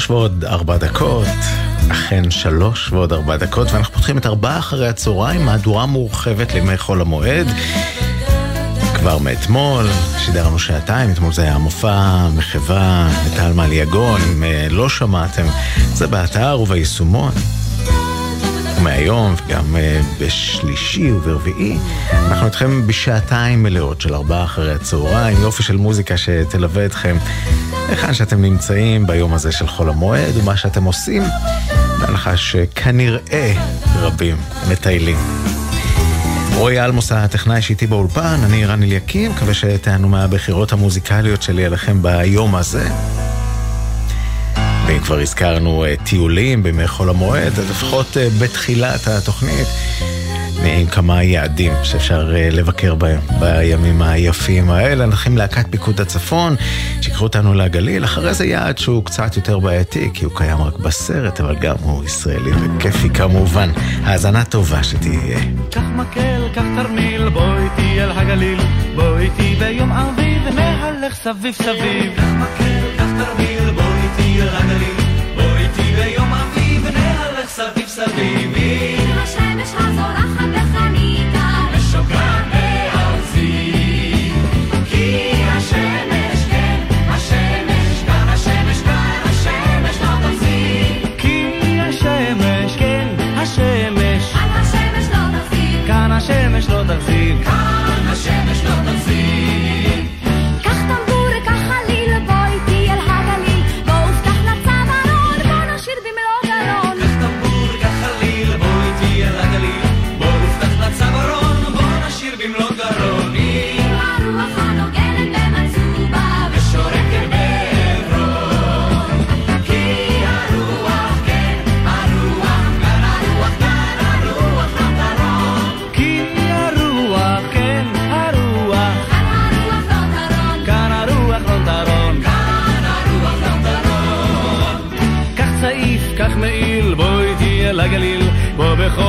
שלוש ועוד ארבע דקות, אכן שלוש ועוד ארבע דקות, ואנחנו פותחים את ארבעה אחרי הצהריים, מהדורה מורחבת לימי חול המועד. כבר מאתמול, שידרנו שעתיים, אתמול זה היה מופע מחווה לטל מעל יגון, אם אה, לא שמעתם, זה באתר וביישומון. ומהיום, וגם uh, בשלישי וברביעי, אנחנו איתכם בשעתיים מלאות של ארבעה אחרי הצהריים, יופי של מוזיקה שתלווה אתכם היכן שאתם נמצאים ביום הזה של חול המועד ומה שאתם עושים, בהנחה שכנראה רבים מטיילים. רועי אלמוס הטכנאי שאיתי באולפן, אני רן אליקים, מקווה שתענו מהבחירות המוזיקליות שלי אליכם ביום הזה. ואם כבר הזכרנו uh, טיולים בימי חול המועד, אז לפחות uh, בתחילת התוכנית עם כמה יעדים שאפשר uh, לבקר בהם בימים היפים האלה. נתחיל להקת פיקוד הצפון, שיקחו אותנו לגליל. אחרי זה יעד שהוא קצת יותר בעייתי, כי הוא קיים רק בסרט, אבל גם הוא ישראלי וכיפי כמובן. האזנה טובה שתהיה. קח מקל, קח תרמיל, בוא איתי אל הגליל, בוא איתי ביום אביב, נהלך סביב סביב. קח מקל, קח תרמיל, הגליל, בוא איתי ביום אביב, נהלך סביב סביב.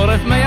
בוא בחורף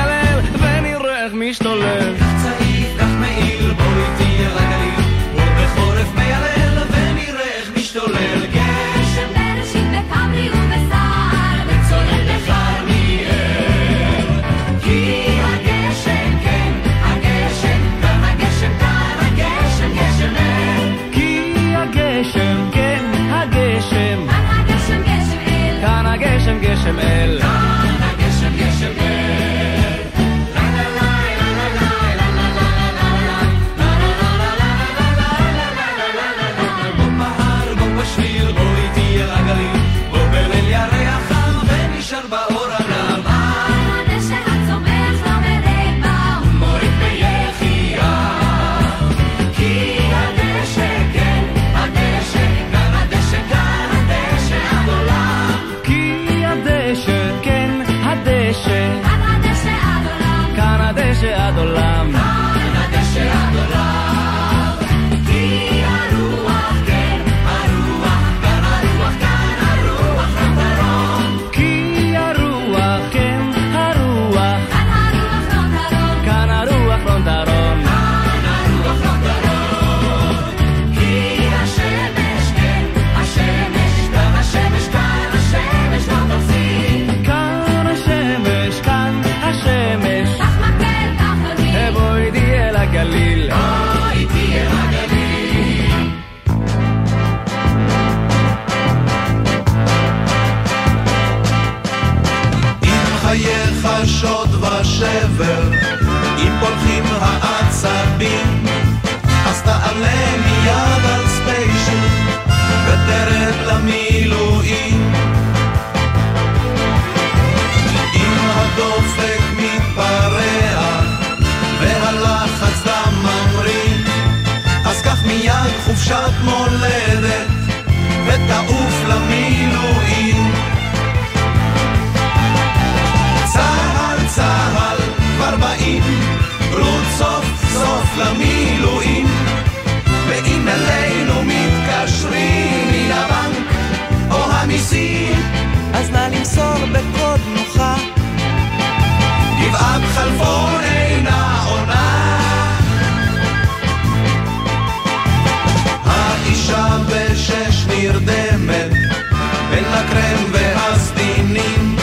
למילואים. ואם אלינו מתקשרים מן הבנק או המיסים אז נא למסור בקוד נוחה. גבעת חלפון אינה עונה האישה בשש נרדמת בין הקרם והסדינים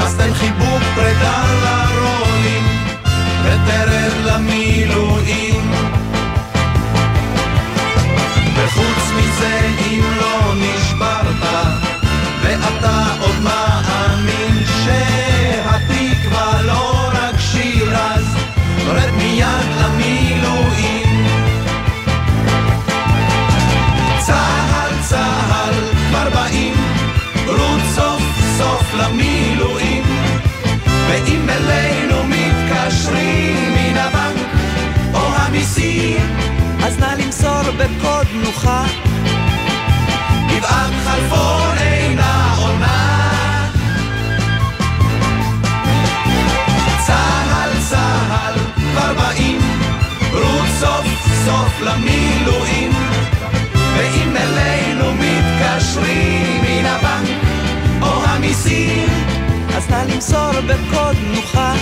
אז תן חיבוק פרידה לרולים ותרד למילואים. מזה, אם לא נשברת, ואתה עוד מאמין שהתקווה לא רק שיר, אז רד מיד למילואים. צהל, צהל, כבר באים, רוץ סוף סוף למילואים. ואם אלינו מתקשרים מן הבנק או המיסים, אז נא למסור בקוד נוחה. גבעת חלפון אינה עונה. צהל, צהל, כבר באים, רוץ סוף סוף למילואים. ואם אלינו מתקשרים מן הבנק או המיסים, אז נא למסור בקוד נוחה.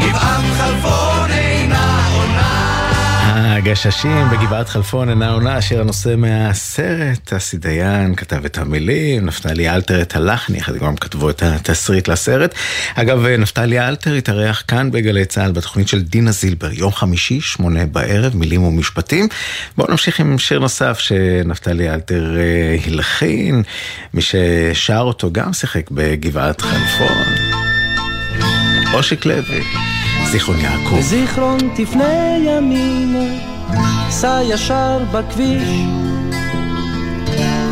גבעת חלפון אינה עונה. הגששים בגבעת חלפון אינה עונה, שיר הנושא מהסרט, אסי דיין כתב את המילים, נפתלי אלתר את הלחן, יחד גם כתבו את התסריט לסרט. אגב, נפתלי אלתר התארח כאן בגלי צה"ל בתוכנית של דינה זילבר, יום חמישי, שמונה בערב, מילים ומשפטים. בואו נמשיך עם שיר נוסף שנפתלי אלתר אה, הלחין, מי ששר אותו גם שיחק בגבעת חלפון. אושיק לוי. זיכרון יעקב. בזיכרון תפנה ימינה, סע ישר בכביש.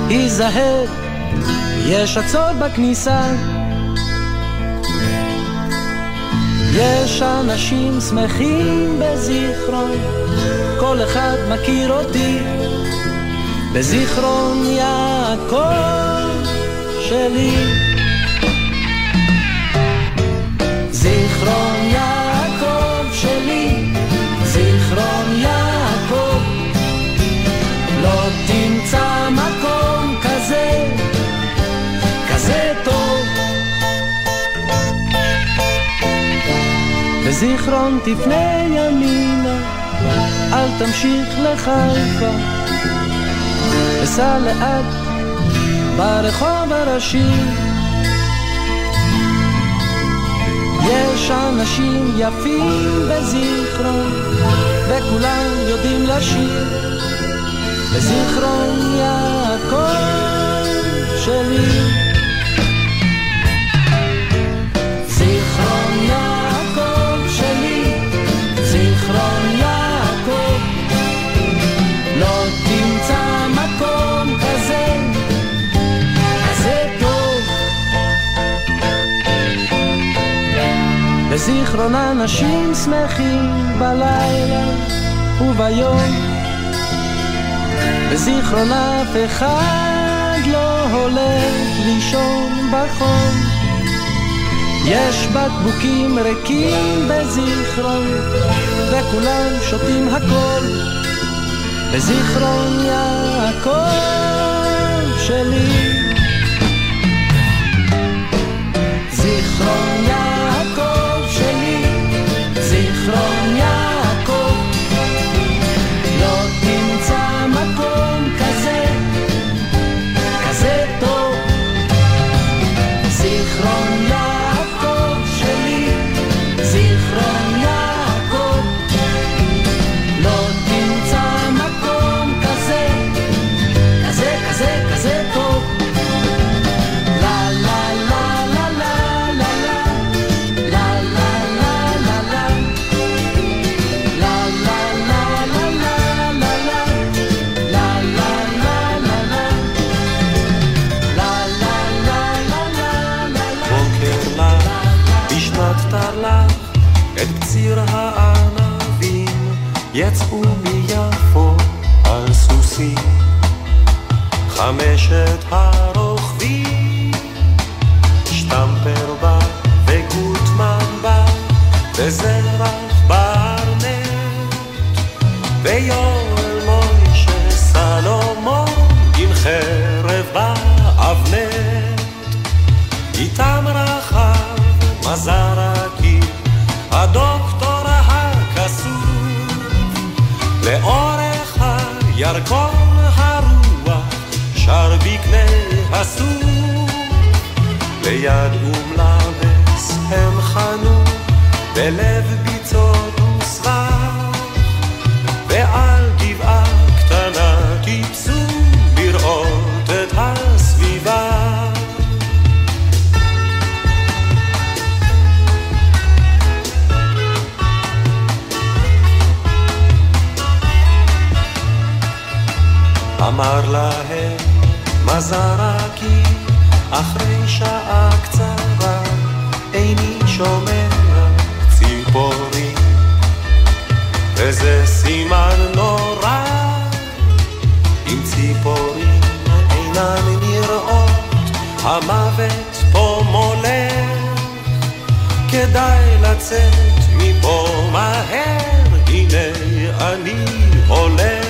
היזהר, יש עצור בכניסה. יש אנשים שמחים בזיכרון, כל אחד מכיר אותי. בזיכרון יעקב שלי. זיכרון בזיכרון תפנה ימינה, אל תמשיך לחיפה, וסע לאט ברחוב הראשי. יש אנשים יפים בזיכרון, וכולם יודעים לשיר. בזיכרון יעקב שלי. בזיכרון אנשים שמחים בלילה וביום. בזיכרון אף אחד לא הולך לישון בחום. יש בקבוקים ריקים בזיכרון, וכולם שותים הכל. בזיכרון יעקב שלי. זיכרון יעקב חמשת הרוכבים, שטמפר בא וגוטמן בא, וזרח ברנט, ויואל מוישה סלומון עם חרב באבנט. איתם רחב מזרקי, הדוקטור הכסוף, לאורך הירקון אסור. ליד אום לאבס הם חנו, בלב ביצות וסרח, ועל גבעה קטנה טיפסו לראות את הסביבה. אמר להם מזרקי אחרי שעה קצרה איני שומע ציפורים וזה סימן נורא אם ציפורים אינן נראות המוות פה מולך. כדאי לצאת מפה מהר הנה אני הולך.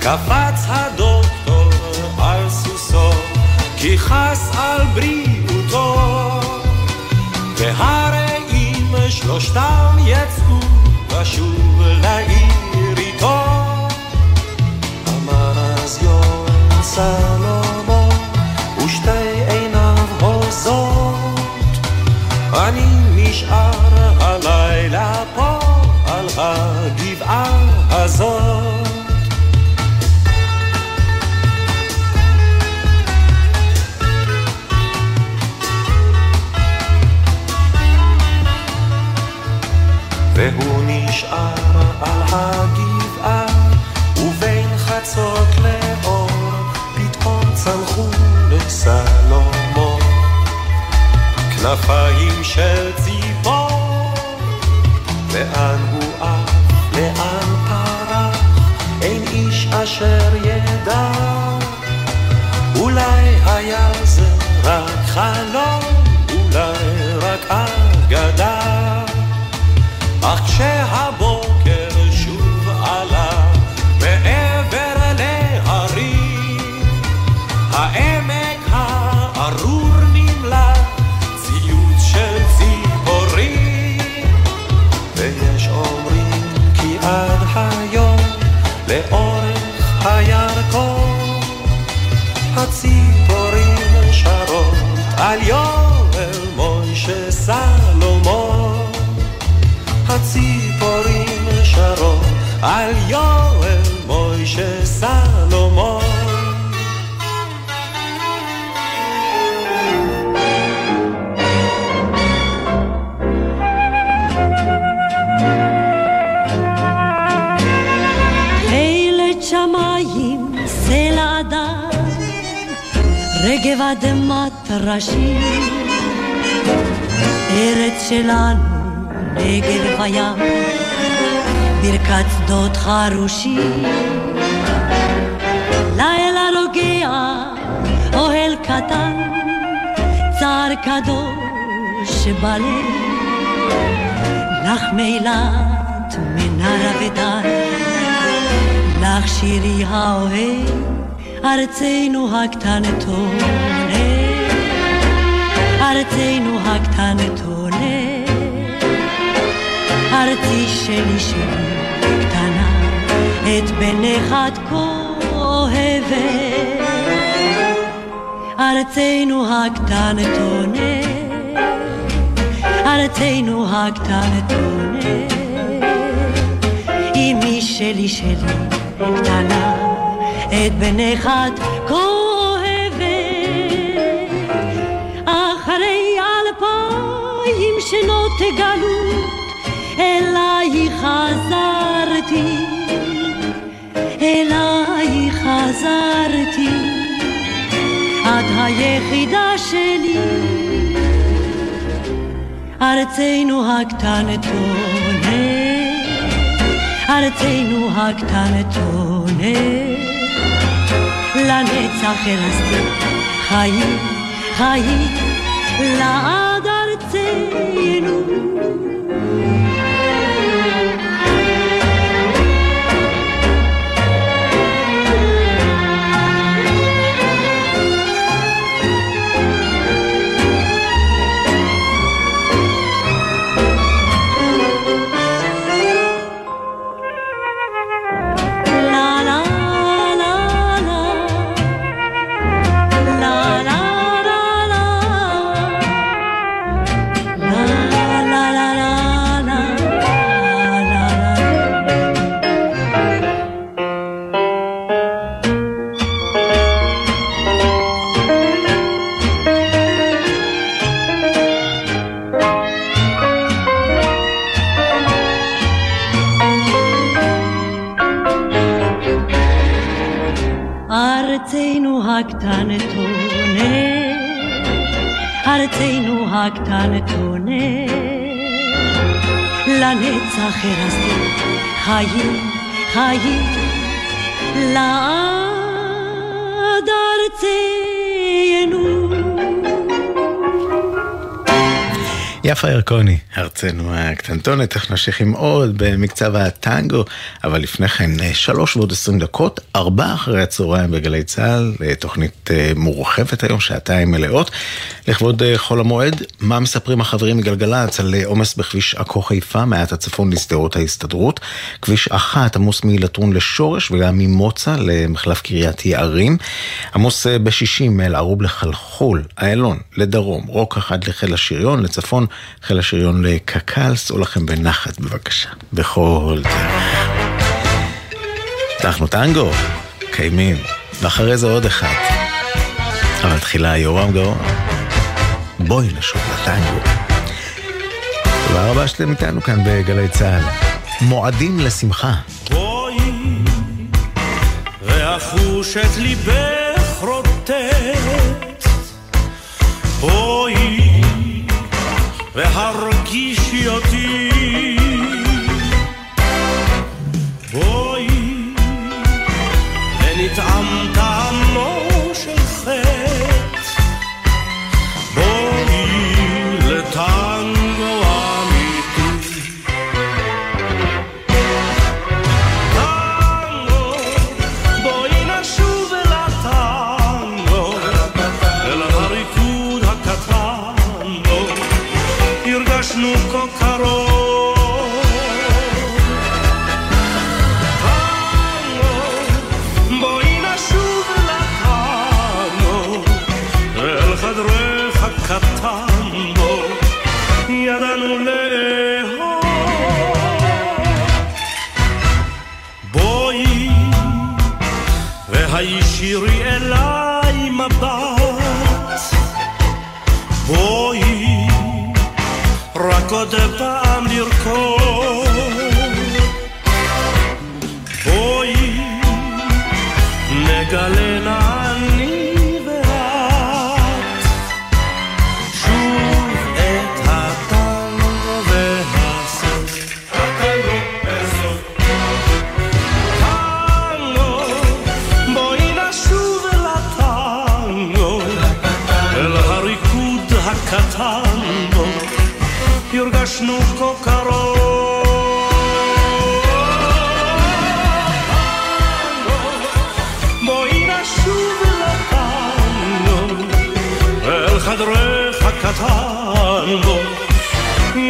קפץ סוסו חס על בריאותו והרעים שלושתם יצאו לשוב לעיר איתו. אמר אז יום סלומון ושתי עיניו הוזות. אני נשאר הלילה פה על הגבעה הזאת והוא נשאר על הגבעה, ובין חצות לאור, פתאום צמחו לסלומון כנפיים של ציפור, לאן הוא עף, לאן פרח, אין איש אשר ידע. אולי היה זה רק חלום, אך כשהבוקר על יואל מוישה סלומון. שמיים, סלע אדם, רגב אדמת ראשים, ארץ שלנו, נגב וים, ברכת שדות חרושים. לילה רוגע, אוהל קטן, צער קדוש בלב, לך מילת מנרה ודן. לך שירי האוהב, ארצנו הקטנטונת, ארצנו הקטנטונת, ארצי שלי שלי קטנה, את בנך את כה אוהבת, ארצנו הקטנטונת, ארצנו הקטנטונת. אמי שלי שלי קטנה, את בנך את כה אוהבת. אחרי אלפיים שנות גלות, אלייך חזרתי, אלייך חזרתי, את היחידה שלי. ארצנו הקטנטונת ארצנו הקטנטונת, לנצח הרסתי חיים, חיים, לעד ארצנו. חיים, חיים, יפה ירקוני, ארצנו הקטנטונת, תכף נמשיך עם עוד במקצב הטנגו, אבל לפני כן, שלוש ועוד עשרים דקות, ארבע אחרי הצהריים בגלי צה"ל, תוכנית אה, מורחבת היום, שעתיים מלאות. לכבוד אה, חול המועד, מה מספרים החברים מגלגלצ על אה, עומס בכביש עכו חיפה, מעט הצפון לשדרות ההסתדרות, כביש אחת עמוס מלטרון לשורש וגם ממוצא למחלף קריית יערים, עמוס בשישים מאל ערוב לחלחול, איילון לדרום, רוק אחד לחיל השריון, לצפון חיל השריון לקק"ל, סעו לכם בנחת בבקשה, בכל דרך. פתחנו טנגו, קיימים, ואחרי זה עוד אחד. אבל תחילה יורם גאון, בואי נשוב לטנגו. תודה רבה שאתם איתנו כאן בגלי צה"ל. מועדים לשמחה. בואי ואחוש את ליבך והרגישי אותי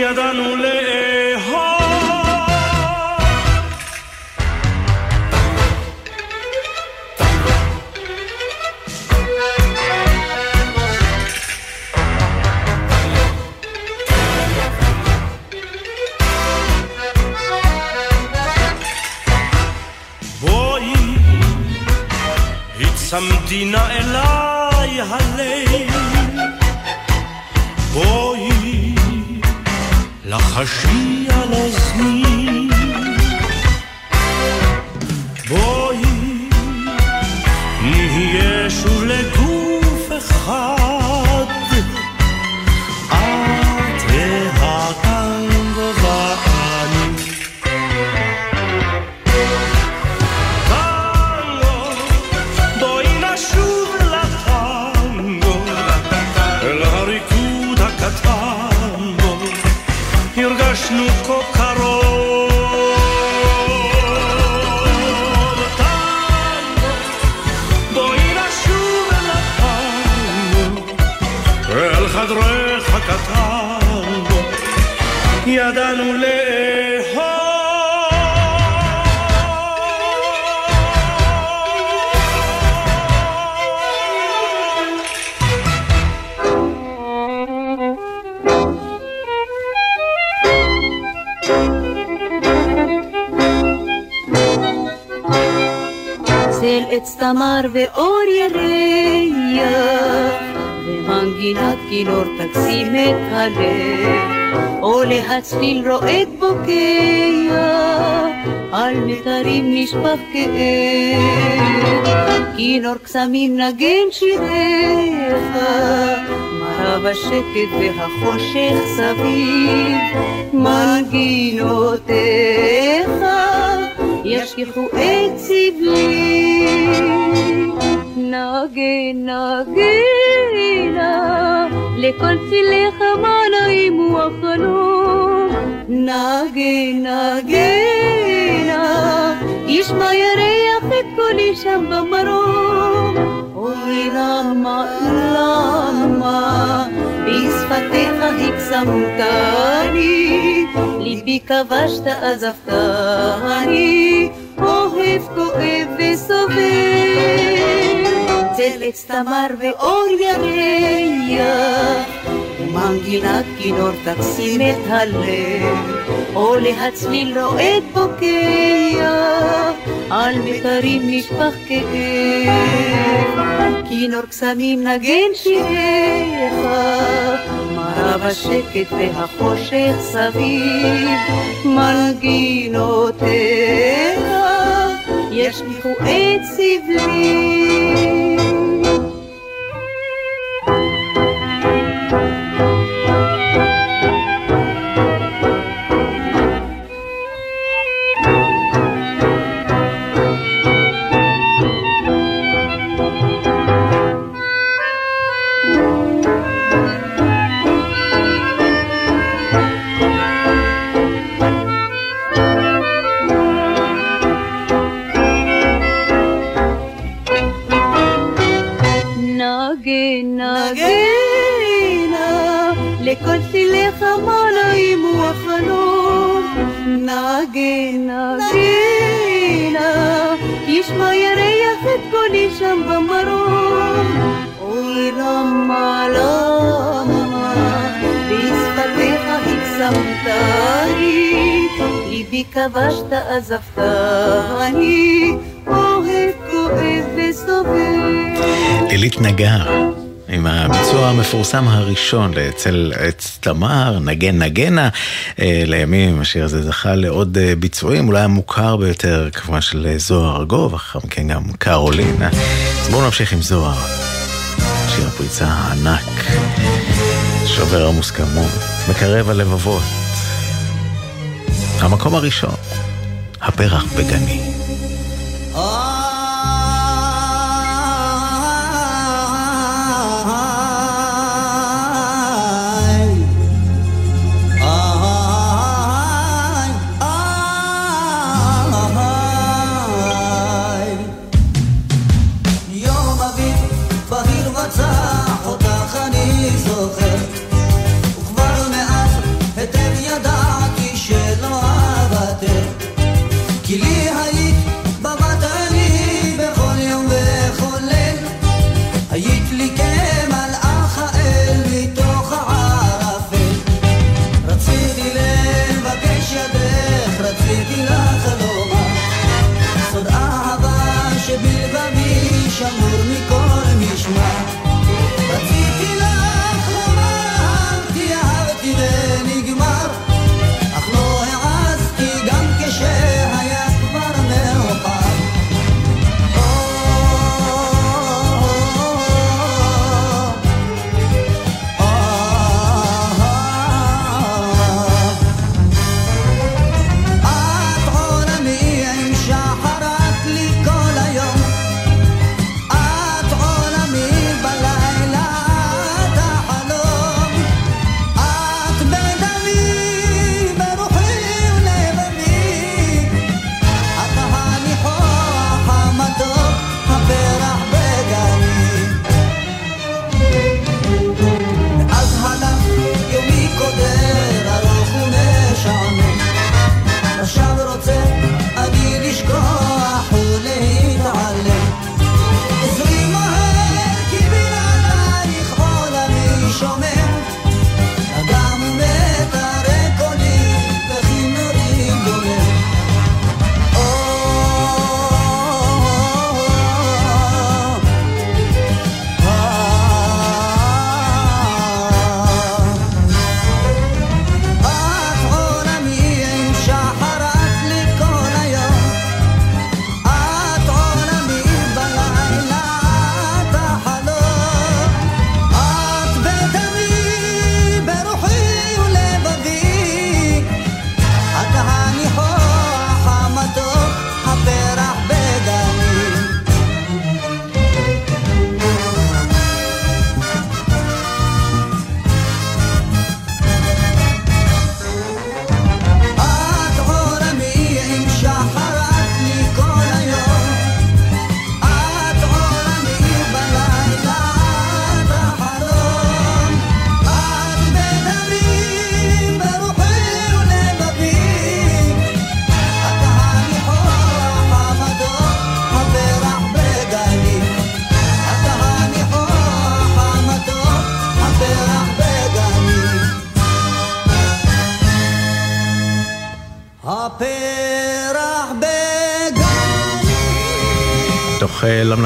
ידענו לאהוב. בואי, הצמדי נא אליי הלב. בואי, Rachid. ואור ירח, ומנגינת כינור תקסים את הלב, או להצליל רועד בוקע, על מיתרים נשפך כאב, כינור קסמים נגן שיריך, מרה בשקט והחושך סביב, מנגינותיך ישכחו את סבלי. נגן נגנה, לכל צילך מה נעים הוא החלום. נגן נגנה, ישמע ירח את קולי שם במרום. אוי למה, למה, בשפתיך הקסמתני, ליבי כבשת עזבתני, אוהב כואב וסובל. צלץ תמר ואור ירח, ומנגינת כינור תקסים את הלב, או להצליל רועד בוקע, על מיתרים נשפך כאב. כינור קסמים נגן שיריך, מרה בשקט והחושך סביב, מנגינותיך ישליכו את סבלי. ליבי כבשת עזבתני, אוהב כואב וסובל. עילית נגר. עם הביצוע המפורסם הראשון לאצל עץ תמר, נגן נגנה. אה, לימים השיר הזה זכה לעוד אה, ביצועים, אולי המוכר ביותר כמובן של אה, זוהר ארגוב, אחר מכן גם קרולינה. אז בואו נמשיך עם זוהר. שיר הפריצה הענק, שובר המוסכמות, מקרב הלבבות. המקום הראשון, הפרח בגני.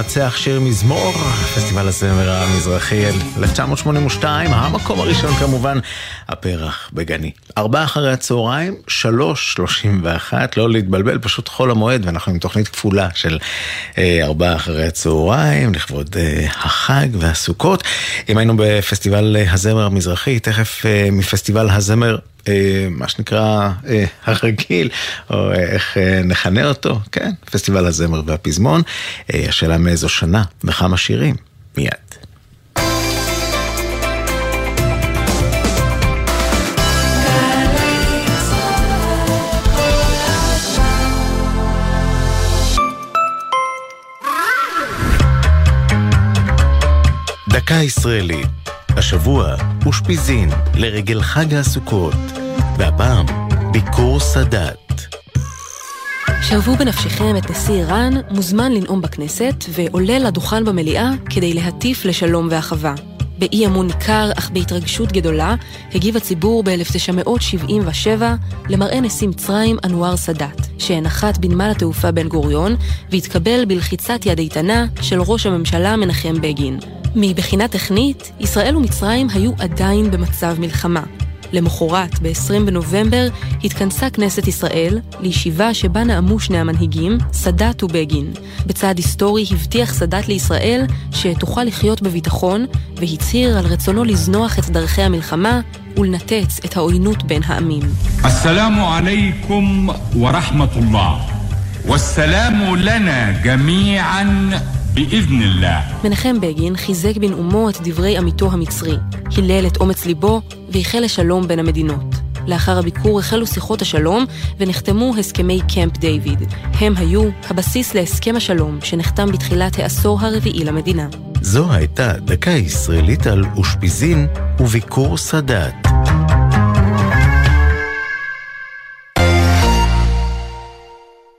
למנצח שיר מזמור, פסטיבל הזמר המזרחי 1982, המקום הראשון כמובן, הפרח בגני. ארבעה אחרי הצהריים, שלוש שלושים ואחת, לא להתבלבל, פשוט חול המועד, ואנחנו עם תוכנית כפולה של אה, ארבעה אחרי הצהריים, לכבוד אה, החג והסוכות. אם היינו בפסטיבל אה, הזמר המזרחי, תכף מפסטיבל הזמר מה שנקרא אה, הרגיל, או אה, איך נכנה אותו, כן, פסטיבל הזמר והפזמון. השאלה מאיזו שנה וכמה שירים, מיד. דקה ישראלית השבוע אושפיזין לרגל חג הסוכות, והפעם ביקור סאדאת. שוו בנפשכם את נשיא איראן, מוזמן לנאום בכנסת, ועולה לדוכן במליאה כדי להטיף לשלום ואחווה. באי אמון ניכר, אך בהתרגשות גדולה, הגיב הציבור ב-1977 למראה נשיא מצרים אנואר סאדאת, שהנחת בנמל התעופה בן גוריון, והתקבל בלחיצת יד איתנה של ראש הממשלה מנחם בגין. מבחינה טכנית, ישראל ומצרים היו עדיין במצב מלחמה. למחרת, ב-20 בנובמבר, התכנסה כנסת ישראל לישיבה שבה נאמו שני המנהיגים, סאדאת ובגין. בצעד היסטורי הבטיח סאדאת לישראל שתוכל לחיות בביטחון, והצהיר על רצונו לזנוח את דרכי המלחמה ולנתץ את העוינות בין העמים. السلام عليكم ورحمة الله والسلام لنا جميعا באיזן אללה. מנחם בגין חיזק בנאומו את דברי עמיתו המצרי, הילל את אומץ ליבו והחל לשלום בין המדינות. לאחר הביקור החלו שיחות השלום ונחתמו הסכמי קמפ דיוויד. הם היו הבסיס להסכם השלום שנחתם בתחילת העשור הרביעי למדינה. זו הייתה דקה ישראלית על אושפיזין וביקור סאדאת.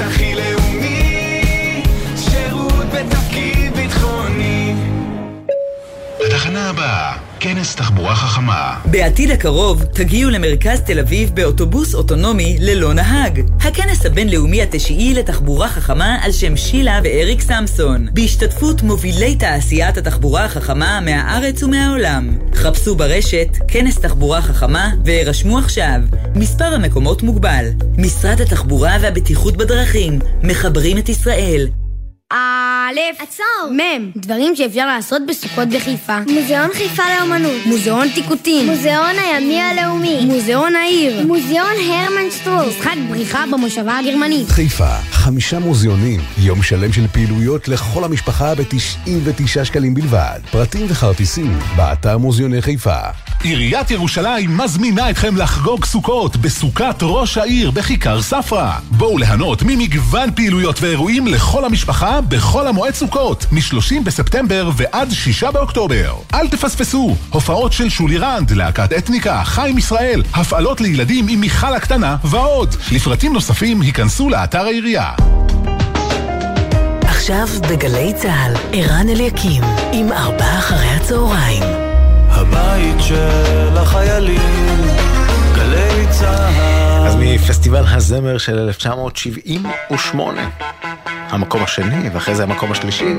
הכי לאומי, שירות בתפקיד ביטחוני. התחנה הבאה כנס תחבורה חכמה. בעתיד הקרוב תגיעו למרכז תל אביב באוטובוס אוטונומי ללא נהג. הכנס הבינלאומי התשיעי לתחבורה חכמה על שם שילה ואריק סמסון, בהשתתפות מובילי תעשיית התחבורה החכמה מהארץ ומהעולם. חפשו ברשת כנס תחבורה חכמה והירשמו עכשיו. מספר המקומות מוגבל. משרד התחבורה והבטיחות בדרכים, מחברים את ישראל. א', עצור, מ', דברים שאפשר לעשות בסוכות בחיפה. מוזיאון חיפה לאמנות. מוזיאון טיקוטין. מוזיאון הימי הלאומי. מוזיאון העיר. מוזיאון הרמן שטרוק. משחק בריחה במושבה הגרמנית. חיפה, חמישה מוזיאונים, יום שלם של פעילויות לכל המשפחה ב-99 שקלים בלבד. פרטים וכרטיסים, באתר מוזיאוני חיפה. עיריית ירושלים מזמינה אתכם לחגוג סוכות בסוכת ראש העיר בכיכר ספרא. בואו ליהנות ממגוון פעילויות ואירועים לכל המשפחה בכל המועד סוכות, מ-30 בספטמבר ועד 6 באוקטובר. אל תפספסו, הופעות של שולי רנד, להקת אתניקה, חיים ישראל, הפעלות לילדים עם מיכל הקטנה ועוד. לפרטים נוספים היכנסו לאתר העירייה. עכשיו בגלי צה"ל, ערן אליקים, עם ארבעה אחרי הצהריים. הבית של החיילים, גלי צה"ל. אז מפסטיבל הזמר של 1978, המקום השני, ואחרי זה המקום השלישי.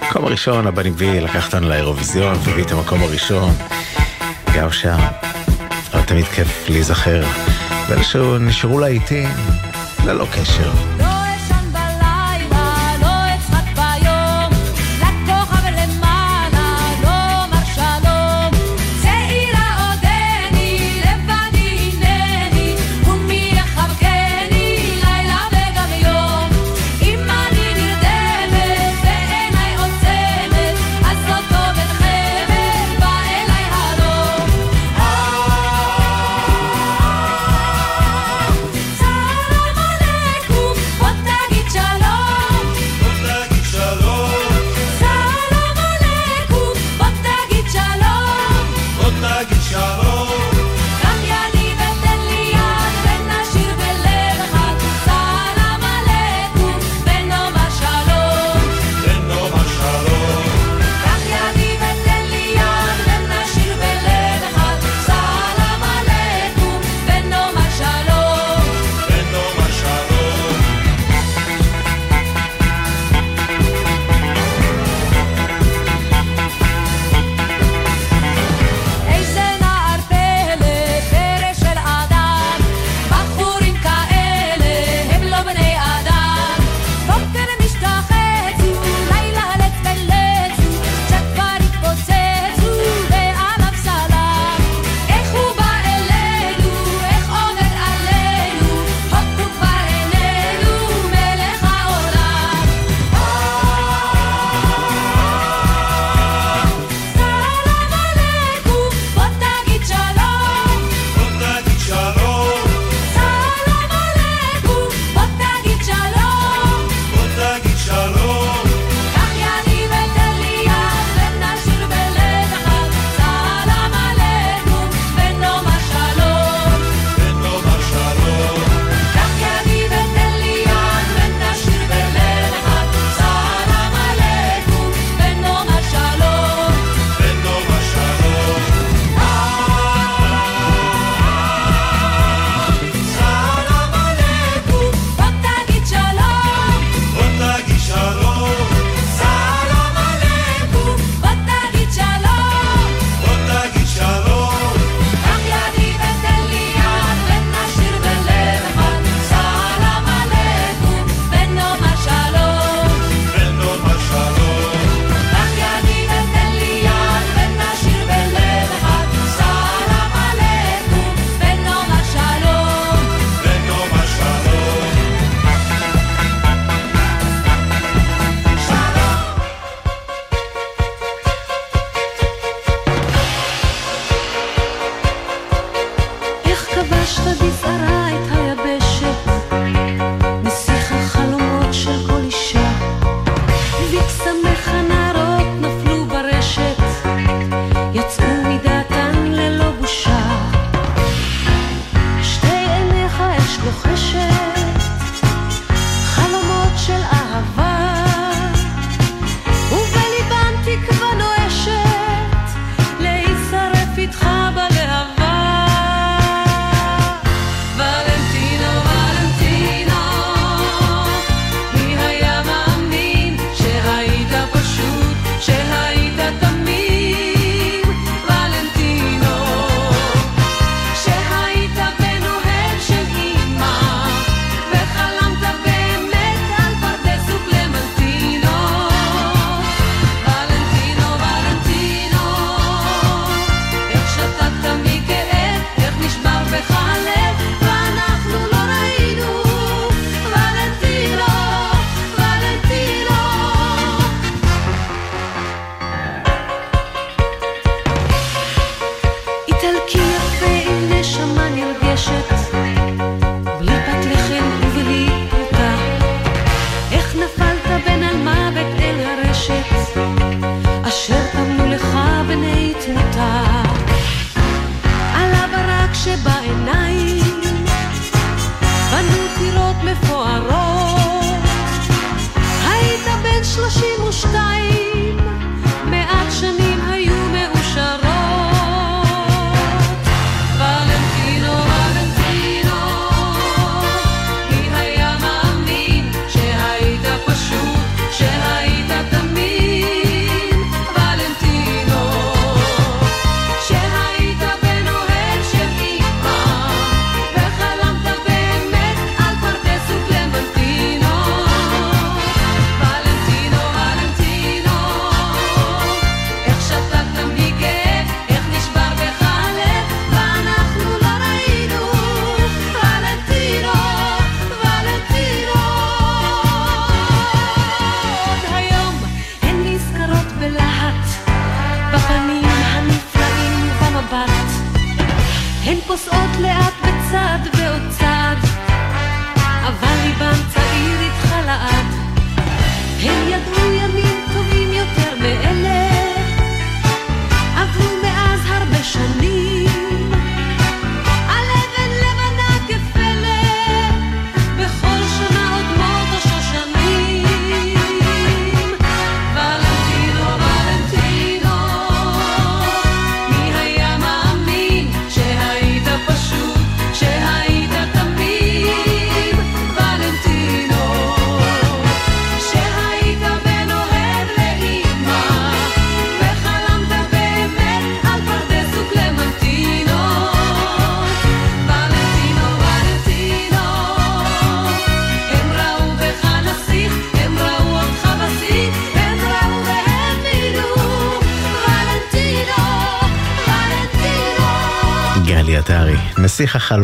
המקום הראשון, הבני וי לקח אותנו לאירוויזיון והביא את המקום הראשון. גם שם, אבל תמיד כיף להיזכר. ואלה שנשארו להיטים, ללא קשר.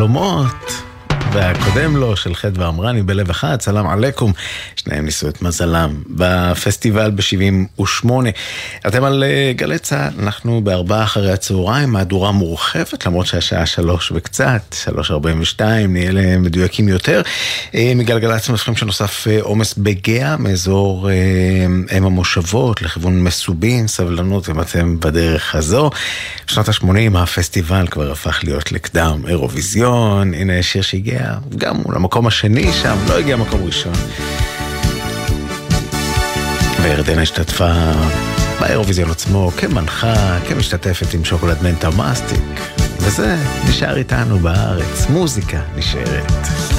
נסיך החלומות. והקודם לו, של חדווה אמרני בלב אחד, סלאם עליכום, שניהם ניסו את מזלם בפסטיבל ב-78. אתם על אה, גלי צה"ל, אנחנו בארבעה אחרי הצהריים, מהדורה מורחבת, למרות שהשעה שלוש וקצת, שלוש ארבעים ושתיים, נהיה להם מדויקים יותר. אה, מגלגלצ מספרים שנוסף אה, עומס בגאה, מאזור אם המושבות, לכיוון מסובים, סבלנות אם אתם בדרך הזו. בשנות ה-80 הפסטיבל כבר הפך להיות לקדם אירוויזיון, הנה שיר שהגיע גם למקום השני שם, לא הגיע מקום ראשון. וירדנה השתתפה באירוויזיון עצמו כמנחה, כמשתתפת עם שוקולד מנטה מסטיק, וזה נשאר איתנו בארץ, מוזיקה נשארת.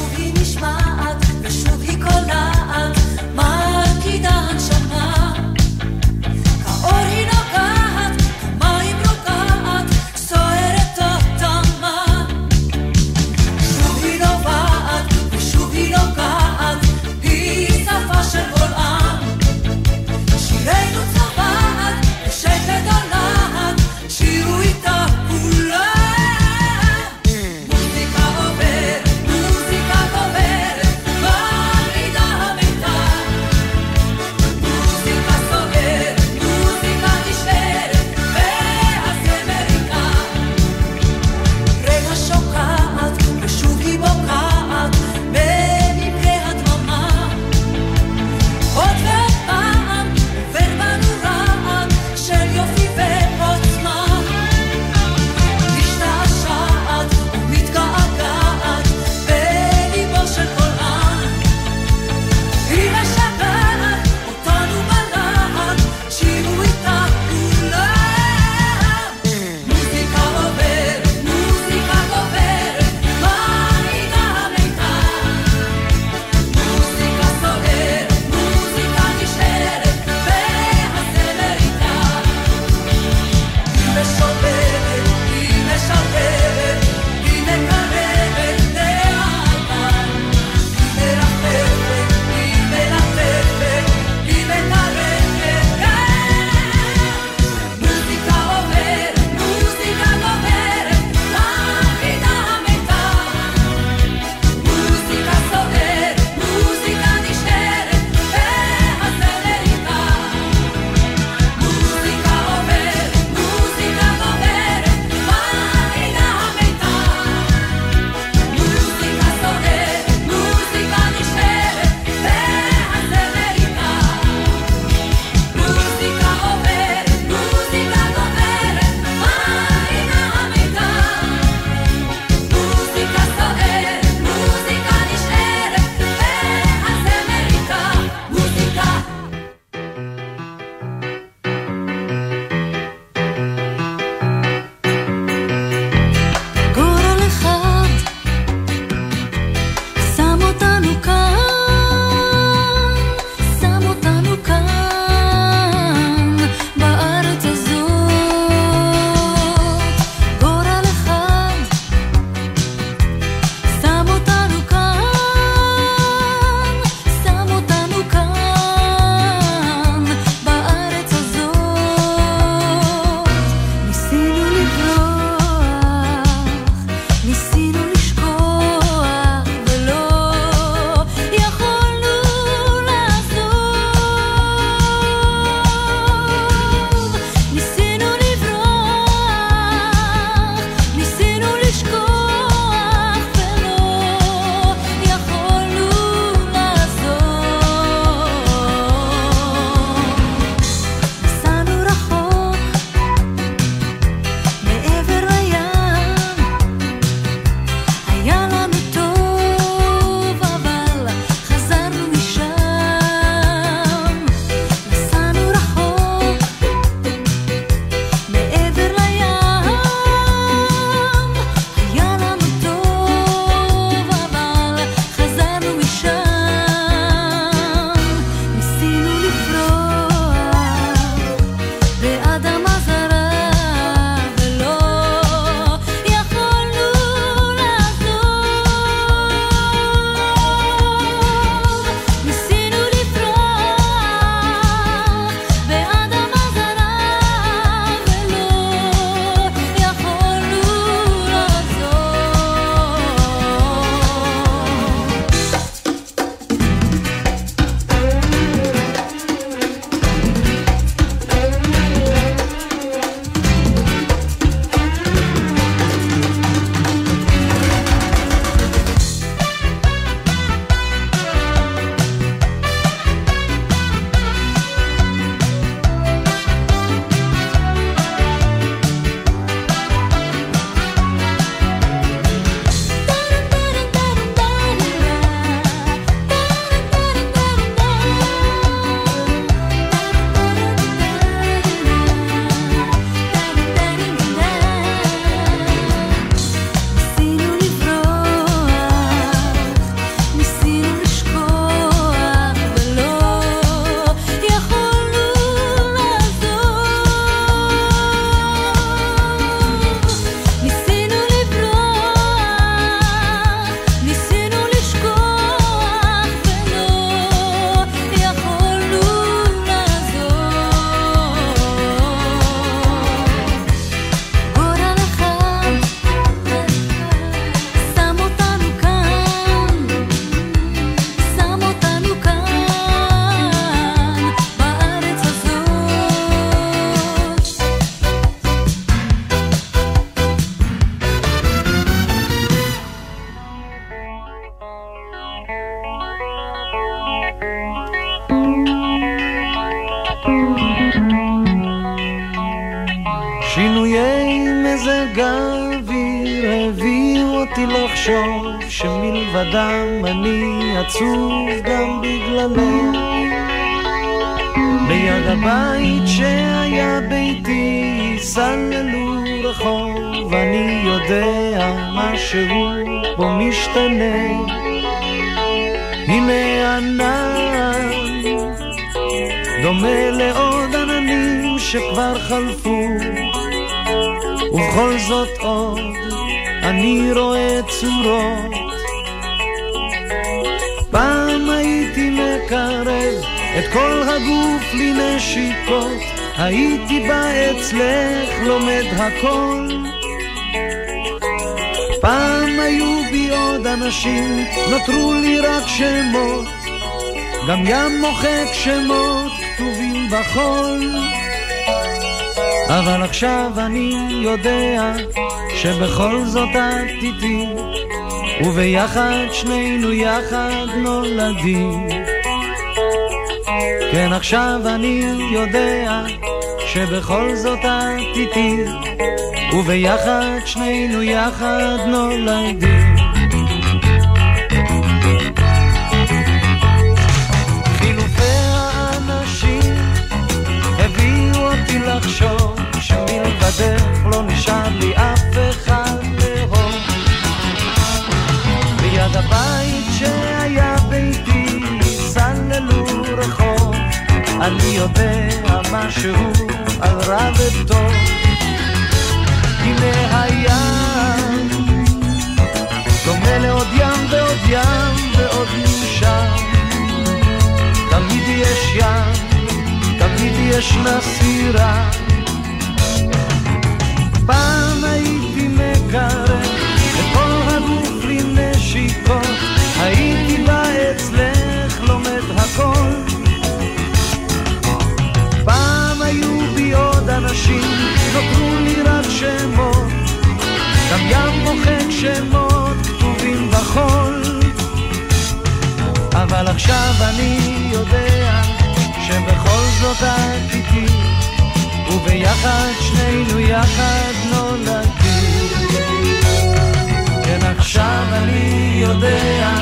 לומד הכל. פעם היו בי עוד אנשים, נותרו לי רק שמות. גם ים מוחק שמות כתובים בחול. אבל עכשיו אני יודע שבכל זאת את איתי, וביחד שנינו יחד נולדים. כן עכשיו אני יודע שבכל זאת את איתי, וביחד שנינו יחד נולדים. שמלבדך לא נשאר לי אף אחד לאהוב. ליד הבית שהיה ביתי סללו רחוב, אני יודע משהו על רע וטוב. הנה הים, דומה לעוד ים ועוד ים ועוד נמשך. תמיד יש ים, תמיד ישנה סירה. פעם הייתי מקרב לכל הגוף לי נשיקות, מוחק שמות כתובים בחול. אבל עכשיו אני יודע שבכל זאת את איתי, וביחד שנינו יחד נולדים. כן עכשיו אני יודע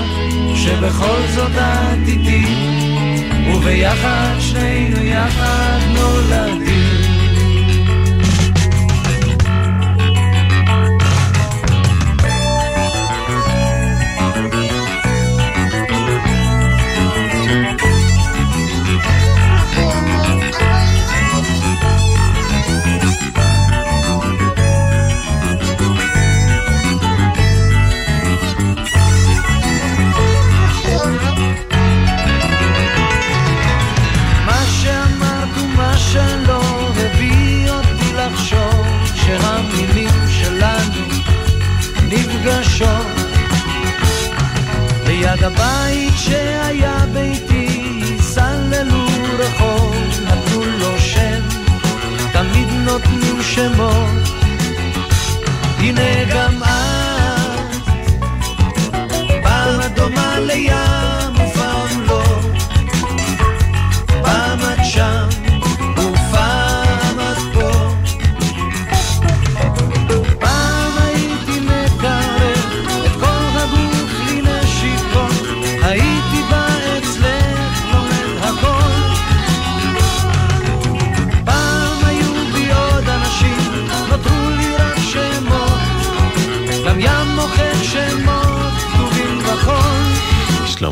שבכל זאת את איתי, וביחד שנינו יחד נולדים. ליד הבית שהיה ביתי סללו רחוב נתנו לו שם תמיד נותנים שמות. הנה גם את פעם את דומה לים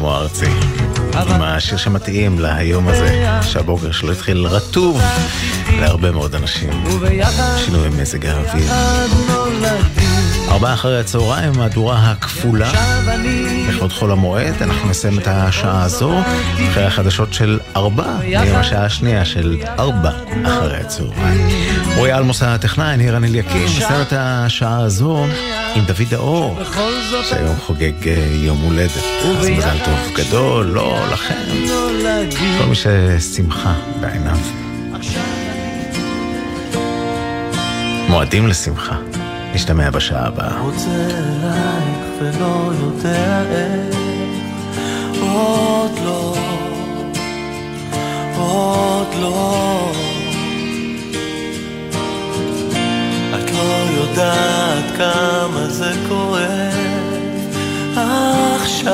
שלמה ארצי. עם השיר שמתאים להיום הזה, שהבוקר שלו התחיל רטוב להרבה מאוד אנשים. שינוי מזג האוויר. ארבעה אחרי הצהריים, מהדורה הכפולה. לכבוד חול המועד, אנחנו נסיים את השעה הזו אחרי החדשות של ארבע, עם השעה השנייה של ארבע אחרי הצהריים. רועי אלמוס הטכנאי, ניר אליקים, נסיים את השעה הזו עם דוד האור, שהיום חוגג אה, יום הולדת. אז מזל טוב גדול, לא לכם, כל מי ששמחה בעיניו. מועדים לשמחה. נשתמע בשעה הבאה. רוצה אלייך לא, עוד לא. את לא יודעת כמה זה כואב עכשיו.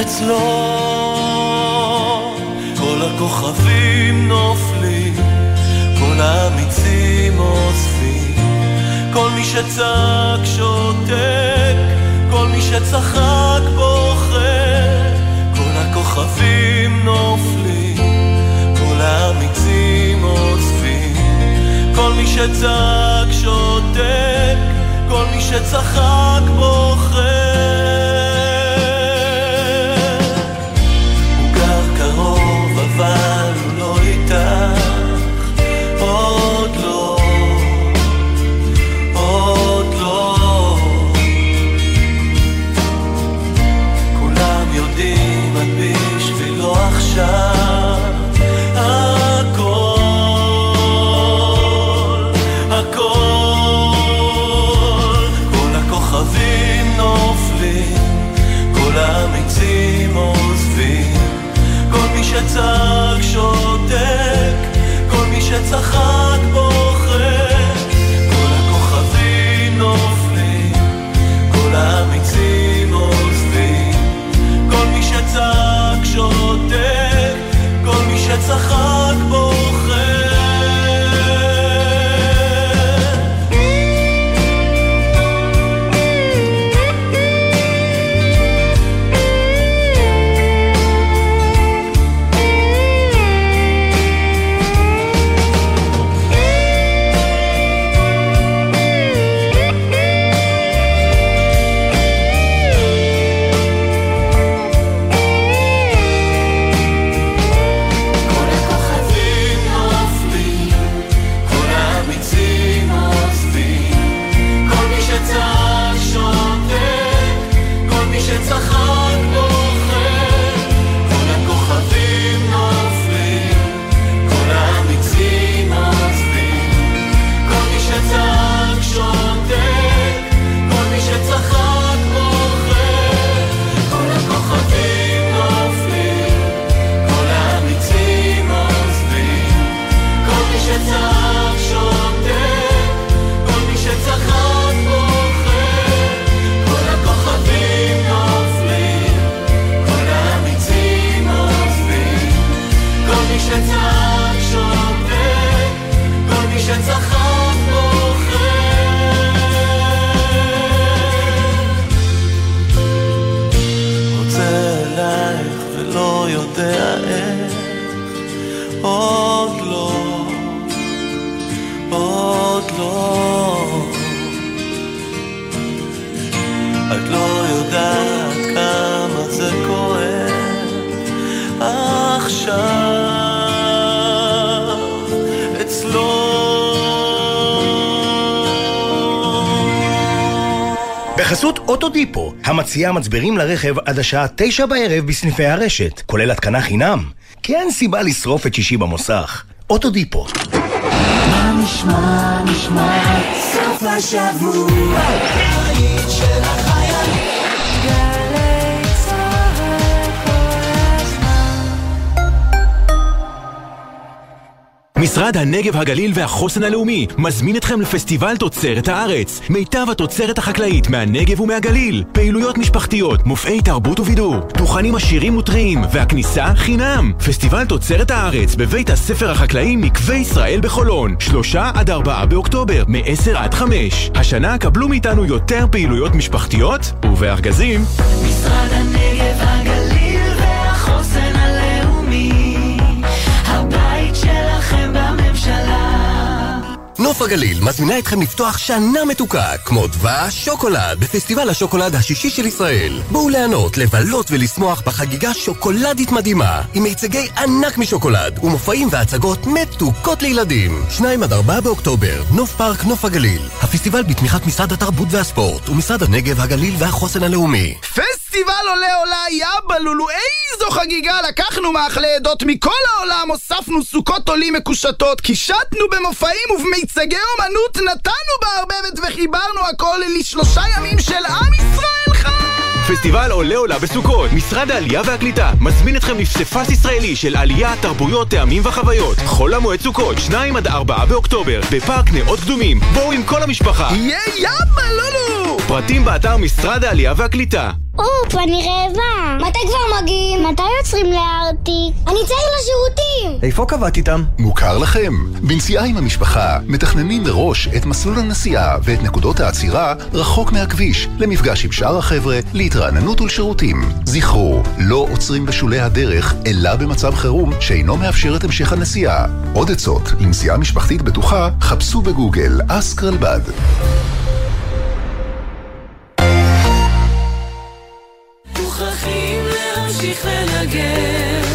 אצלו כל הכוכבים נופלים כל האמיצים אוספים. כל מי שצעק שותק כל מי שצחק בוכה כל הכוכבים נופלים כל האמיצים אוספים. כל מי שצעק שותק כל מי שצחק בוכה הוא גר קרוב אבל shine. אוטודיפו, המציעה מצברים לרכב עד השעה תשע בערב בסניפי הרשת, כולל התקנה חינם. כי אין סיבה לשרוף את שישי במוסך. אוטודיפו. מה נשמע, נשמע, סוף השבוע, משרד הנגב, הגליל והחוסן הלאומי מזמין אתכם לפסטיבל תוצרת הארץ. מיטב התוצרת החקלאית מהנגב ומהגליל. פעילויות משפחתיות, מופעי תרבות ובידור, דוכנים עשירים וטריים, והכניסה חינם. פסטיבל תוצרת הארץ בבית הספר החקלאי מקווה ישראל בחולון. שלושה עד ארבעה באוקטובר, מ-10 עד 5. השנה קבלו מאיתנו יותר פעילויות משפחתיות ובארגזים. משרד הנגב, הגליל נוף הגליל מזמינה אתכם לפתוח שנה מתוקה, כמו דבש שוקולד, בפסטיבל השוקולד השישי של ישראל. בואו ליהנות, לבלות ולשמוח בחגיגה שוקולדית מדהימה, עם מיצגי ענק משוקולד, ומופעים והצגות מתוקות לילדים. 2 עד 4 באוקטובר, נוף פארק נוף הגליל. הפסטיבל בתמיכת משרד התרבות והספורט, ומשרד הנגב, הגליל והחוסן הלאומי. פסטיבל עולה עולה יבלולו, איזו חגיגה! לקחנו מאכלי עדות מכל העולם, הוספנו סוכות עולים מקושטות, קישטנו במופעים ובמיצגי אומנות, נתנו בערבבת וחיברנו הכל לשלושה ימים של עם ישראל חי! פסטיבל עולה עולה בסוכות, משרד העלייה והקליטה מזמין אתכם לפסיפס ישראלי של עלייה, תרבויות, טעמים וחוויות. חול המועד סוכות, 2 עד 4 באוקטובר, בפארק נאות קדומים. בואו עם כל המשפחה. יהיה יבלולו! פרטים באתר משרד העלייה והקליטה. אופ, אני רעבה. מתי כבר מגיעים? מתי יוצרים לארטיק? אני צריך לשירותים! איפה קבעת איתם? מוכר לכם. בנסיעה עם המשפחה מתכננים מראש את מסלול הנסיעה ואת נקודות העצירה רחוק מהכביש, למפגש עם שאר החבר'ה, להתרעננות ולשירותים. זכרו, לא עוצרים בשולי הדרך, אלא במצב חירום שאינו מאפשר את המשך הנסיעה. עוד עצות לנסיעה משפחתית בטוחה, חפשו בגוגל אסק רלב"ד.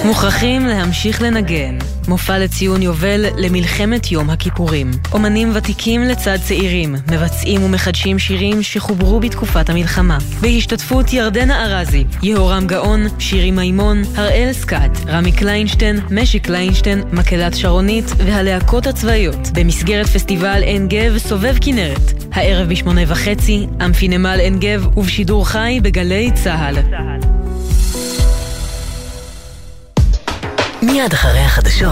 מוכרחים להמשיך לנגן. מופע לציון יובל למלחמת יום הכיפורים. אומנים ותיקים לצד צעירים, מבצעים ומחדשים שירים שחוברו בתקופת המלחמה. בהשתתפות ירדנה ארזי, יהורם גאון, שירי מימון, הראל סקאט, רמי קליינשטיין, משי קליינשטיין, מקהלת שרונית והלהקות הצבאיות. במסגרת פסטיבל עין גב סובב כנרת. הערב בשמונה וחצי, אמפי נמל עין גב ובשידור חי בגלי צה"ל. מיד אחרי החדשות